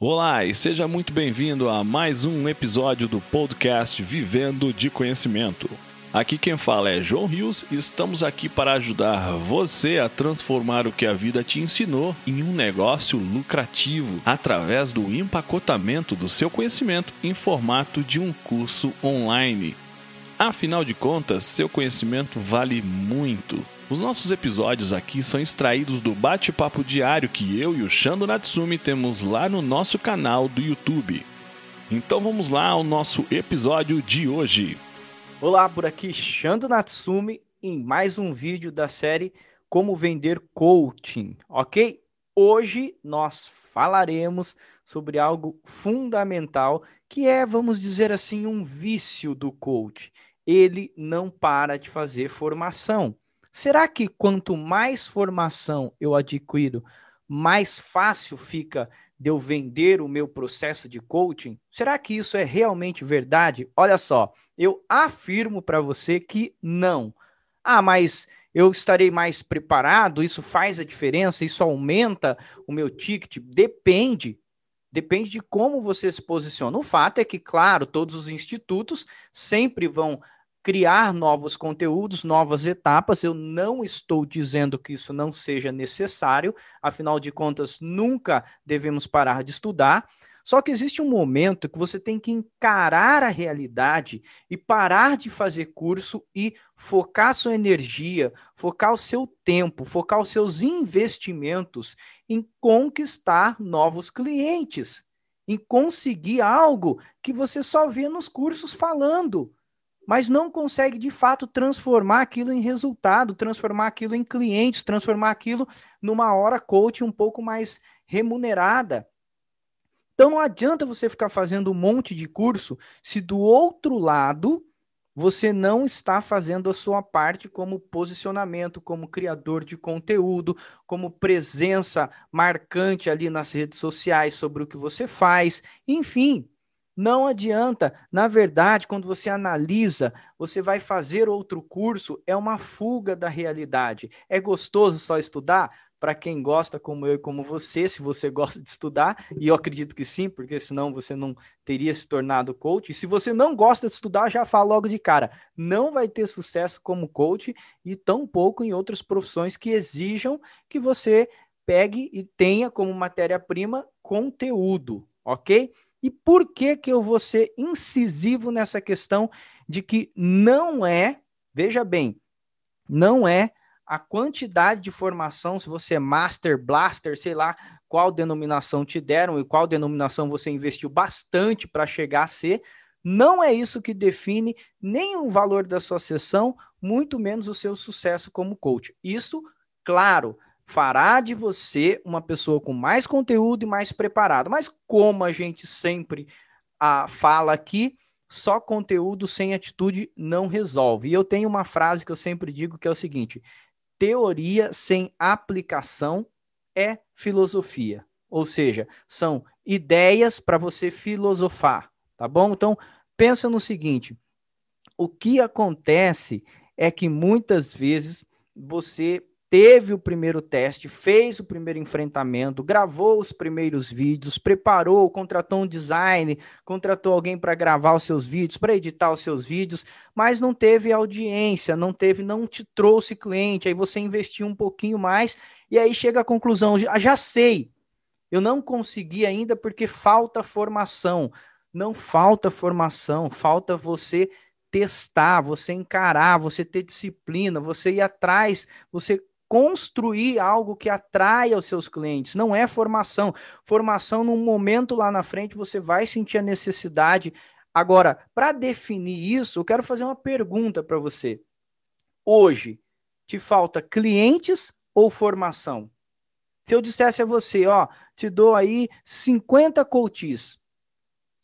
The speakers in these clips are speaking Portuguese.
Olá e seja muito bem-vindo a mais um episódio do podcast Vivendo de Conhecimento. Aqui quem fala é João Rios e estamos aqui para ajudar você a transformar o que a vida te ensinou em um negócio lucrativo através do empacotamento do seu conhecimento em formato de um curso online. Afinal de contas, seu conhecimento vale muito. Os nossos episódios aqui são extraídos do bate-papo diário que eu e o Shando Natsumi temos lá no nosso canal do YouTube. Então vamos lá ao nosso episódio de hoje. Olá, por aqui Shando Natsumi em mais um vídeo da série Como Vender Coaching, ok? Hoje nós falaremos sobre algo fundamental que é, vamos dizer assim, um vício do coach. Ele não para de fazer formação. Será que quanto mais formação eu adquiro, mais fácil fica de eu vender o meu processo de coaching? Será que isso é realmente verdade? Olha só, eu afirmo para você que não. Ah, mas eu estarei mais preparado? Isso faz a diferença? Isso aumenta o meu ticket? Depende. Depende de como você se posiciona. O fato é que, claro, todos os institutos sempre vão criar novos conteúdos, novas etapas. Eu não estou dizendo que isso não seja necessário, afinal de contas, nunca devemos parar de estudar. Só que existe um momento que você tem que encarar a realidade e parar de fazer curso e focar sua energia, focar o seu tempo, focar os seus investimentos em conquistar novos clientes, em conseguir algo que você só vê nos cursos falando mas não consegue de fato transformar aquilo em resultado, transformar aquilo em clientes, transformar aquilo numa hora coach um pouco mais remunerada. Então não adianta você ficar fazendo um monte de curso se do outro lado você não está fazendo a sua parte como posicionamento, como criador de conteúdo, como presença marcante ali nas redes sociais sobre o que você faz, enfim. Não adianta. Na verdade, quando você analisa, você vai fazer outro curso, é uma fuga da realidade. É gostoso só estudar? Para quem gosta, como eu e como você, se você gosta de estudar, e eu acredito que sim, porque senão você não teria se tornado coach. E se você não gosta de estudar, já falo logo de cara, não vai ter sucesso como coach e tampouco em outras profissões que exijam que você pegue e tenha como matéria-prima conteúdo, ok? E por que que eu vou ser incisivo nessa questão de que não é, veja bem, não é a quantidade de formação, se você é Master, Blaster, sei lá qual denominação te deram e qual denominação você investiu bastante para chegar a ser, não é isso que define nem o valor da sua sessão, muito menos o seu sucesso como coach. Isso, claro, fará de você uma pessoa com mais conteúdo e mais preparada. Mas como a gente sempre ah, fala aqui, só conteúdo sem atitude não resolve. E eu tenho uma frase que eu sempre digo que é o seguinte: teoria sem aplicação é filosofia. Ou seja, são ideias para você filosofar, tá bom? Então, pensa no seguinte: o que acontece é que muitas vezes você teve o primeiro teste, fez o primeiro enfrentamento, gravou os primeiros vídeos, preparou, contratou um design, contratou alguém para gravar os seus vídeos, para editar os seus vídeos, mas não teve audiência, não teve, não te trouxe cliente, aí você investiu um pouquinho mais e aí chega a conclusão, já, sei. Eu não consegui ainda porque falta formação. Não falta formação, falta você testar, você encarar, você ter disciplina, você ir atrás, você construir algo que atraia os seus clientes, não é formação. Formação, num momento lá na frente, você vai sentir a necessidade. Agora, para definir isso, eu quero fazer uma pergunta para você. Hoje, te falta clientes ou formação? Se eu dissesse a você, ó, te dou aí 50 coaches,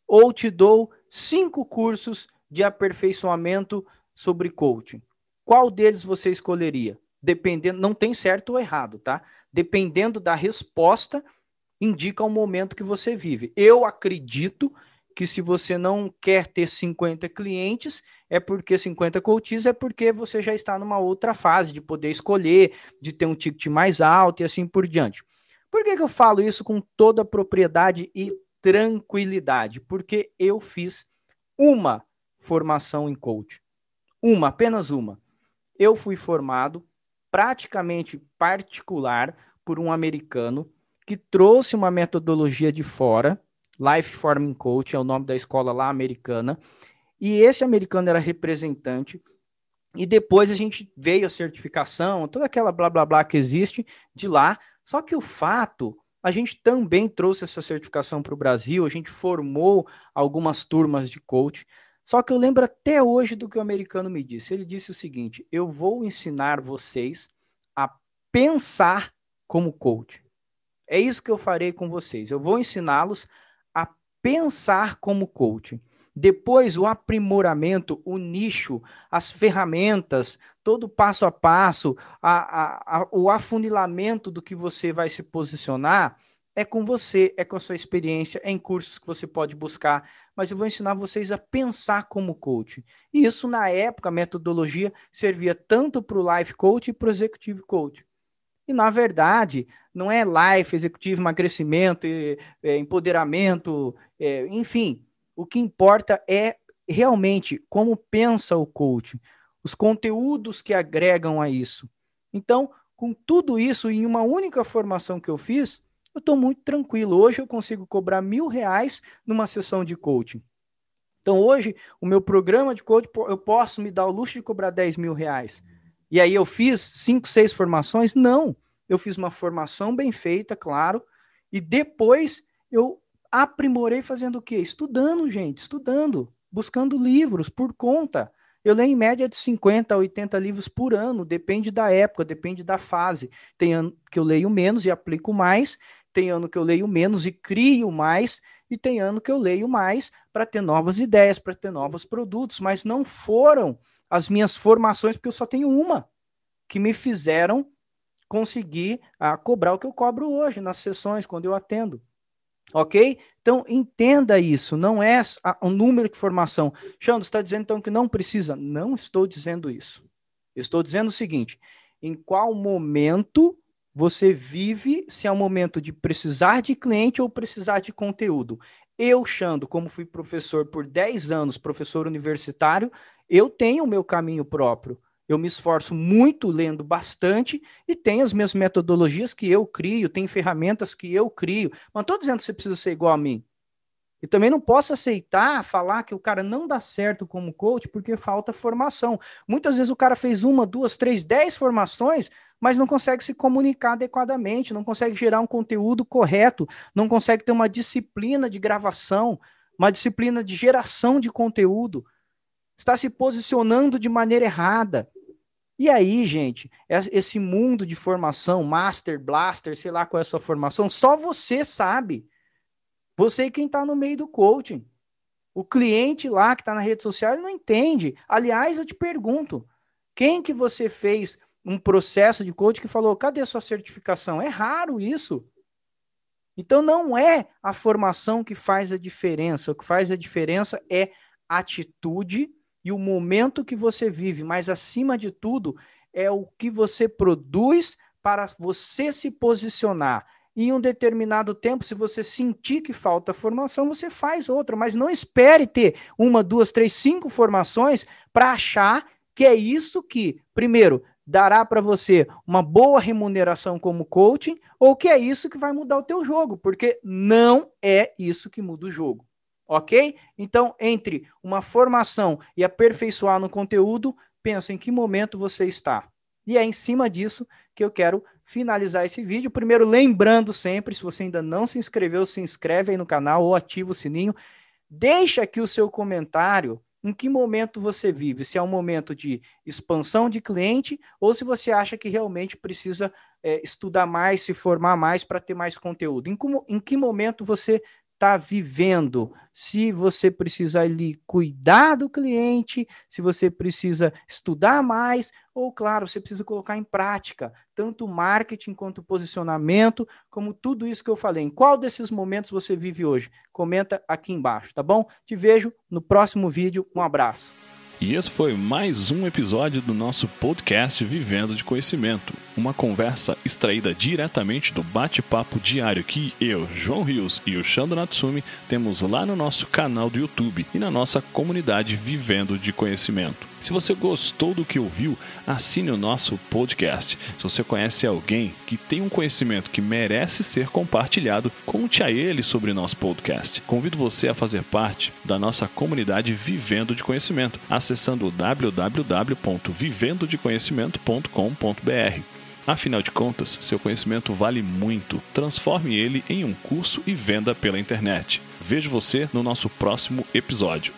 ou te dou cinco cursos de aperfeiçoamento sobre coaching, qual deles você escolheria? Dependendo, não tem certo ou errado, tá? Dependendo da resposta, indica o momento que você vive. Eu acredito que se você não quer ter 50 clientes, é porque 50 coaches é porque você já está numa outra fase de poder escolher, de ter um ticket mais alto e assim por diante. Por que, que eu falo isso com toda a propriedade e tranquilidade, porque eu fiz uma formação em coach. Uma, apenas uma. Eu fui formado praticamente particular por um americano que trouxe uma metodologia de fora, Life Forming Coach é o nome da escola lá americana, e esse americano era representante e depois a gente veio a certificação, toda aquela blá blá blá que existe de lá. Só que o fato, a gente também trouxe essa certificação para o Brasil, a gente formou algumas turmas de coach. Só que eu lembro até hoje do que o americano me disse. Ele disse o seguinte: eu vou ensinar vocês a pensar como coach. É isso que eu farei com vocês. Eu vou ensiná-los a pensar como coach. Depois, o aprimoramento, o nicho, as ferramentas, todo passo a passo, a, a, a, o afunilamento do que você vai se posicionar é com você, é com a sua experiência, é em cursos que você pode buscar. Mas eu vou ensinar vocês a pensar como coach. E isso, na época, a metodologia servia tanto para o life coach e para o executive coach. E, na verdade, não é life, executivo, emagrecimento, é, empoderamento, é, enfim o que importa é realmente como pensa o coach, os conteúdos que agregam a isso. Então, com tudo isso em uma única formação que eu fiz, eu estou muito tranquilo. Hoje eu consigo cobrar mil reais numa sessão de coaching. Então, hoje, o meu programa de coaching, eu posso me dar o luxo de cobrar 10 mil reais. E aí eu fiz cinco, seis formações? Não. Eu fiz uma formação bem feita, claro, e depois eu aprimorei fazendo o quê? Estudando, gente, estudando, buscando livros por conta. Eu leio em média de 50 a 80 livros por ano, depende da época, depende da fase. Tem ano que eu leio menos e aplico mais, tem ano que eu leio menos e crio mais, e tem ano que eu leio mais para ter novas ideias, para ter novos produtos, mas não foram as minhas formações, porque eu só tenho uma, que me fizeram conseguir ah, cobrar o que eu cobro hoje nas sessões, quando eu atendo. Ok? Então, entenda isso. Não é o número de formação. Xandro, está dizendo então que não precisa? Não estou dizendo isso. Estou dizendo o seguinte: em qual momento você vive, se é o momento de precisar de cliente ou precisar de conteúdo. Eu, Xando, como fui professor por 10 anos, professor universitário, eu tenho o meu caminho próprio. Eu me esforço muito lendo bastante e tem as minhas metodologias que eu crio, tem ferramentas que eu crio. Mas não estou dizendo que você precisa ser igual a mim. E também não posso aceitar falar que o cara não dá certo como coach porque falta formação. Muitas vezes o cara fez uma, duas, três, dez formações, mas não consegue se comunicar adequadamente, não consegue gerar um conteúdo correto, não consegue ter uma disciplina de gravação, uma disciplina de geração de conteúdo. Está se posicionando de maneira errada. E aí, gente, esse mundo de formação, Master, Blaster, sei lá qual é a sua formação, só você sabe. Você quem está no meio do coaching. O cliente lá que está na rede social não entende. Aliás, eu te pergunto, quem que você fez um processo de coaching que falou, cadê sua certificação? É raro isso. Então não é a formação que faz a diferença. O que faz a diferença é atitude e o momento que você vive, mas acima de tudo, é o que você produz para você se posicionar. Em um determinado tempo, se você sentir que falta formação, você faz outra, mas não espere ter uma, duas, três, cinco formações para achar que é isso que, primeiro, dará para você uma boa remuneração como coaching, ou que é isso que vai mudar o teu jogo, porque não é isso que muda o jogo ok? Então, entre uma formação e aperfeiçoar no conteúdo, pensa em que momento você está. E é em cima disso que eu quero finalizar esse vídeo. Primeiro, lembrando sempre, se você ainda não se inscreveu, se inscreve aí no canal ou ativa o sininho. Deixa aqui o seu comentário em que momento você vive, se é um momento de expansão de cliente ou se você acha que realmente precisa é, estudar mais, se formar mais para ter mais conteúdo. Em, como, em que momento você está vivendo, se você precisa ali cuidar do cliente, se você precisa estudar mais, ou claro, você precisa colocar em prática tanto marketing quanto posicionamento, como tudo isso que eu falei. Em qual desses momentos você vive hoje? Comenta aqui embaixo, tá bom? Te vejo no próximo vídeo. Um abraço. E esse foi mais um episódio do nosso podcast Vivendo de Conhecimento. Uma conversa extraída diretamente do bate-papo diário que eu, João Rios e o Shando Natsumi temos lá no nosso canal do YouTube e na nossa comunidade Vivendo de Conhecimento. Se você gostou do que ouviu, assine o nosso podcast. Se você conhece alguém que tem um conhecimento que merece ser compartilhado, conte a ele sobre nosso podcast. Convido você a fazer parte da nossa comunidade Vivendo de Conhecimento, acessando www.vivendodeconhecimento.com.br. Afinal de contas, seu conhecimento vale muito. Transforme ele em um curso e venda pela internet. Vejo você no nosso próximo episódio.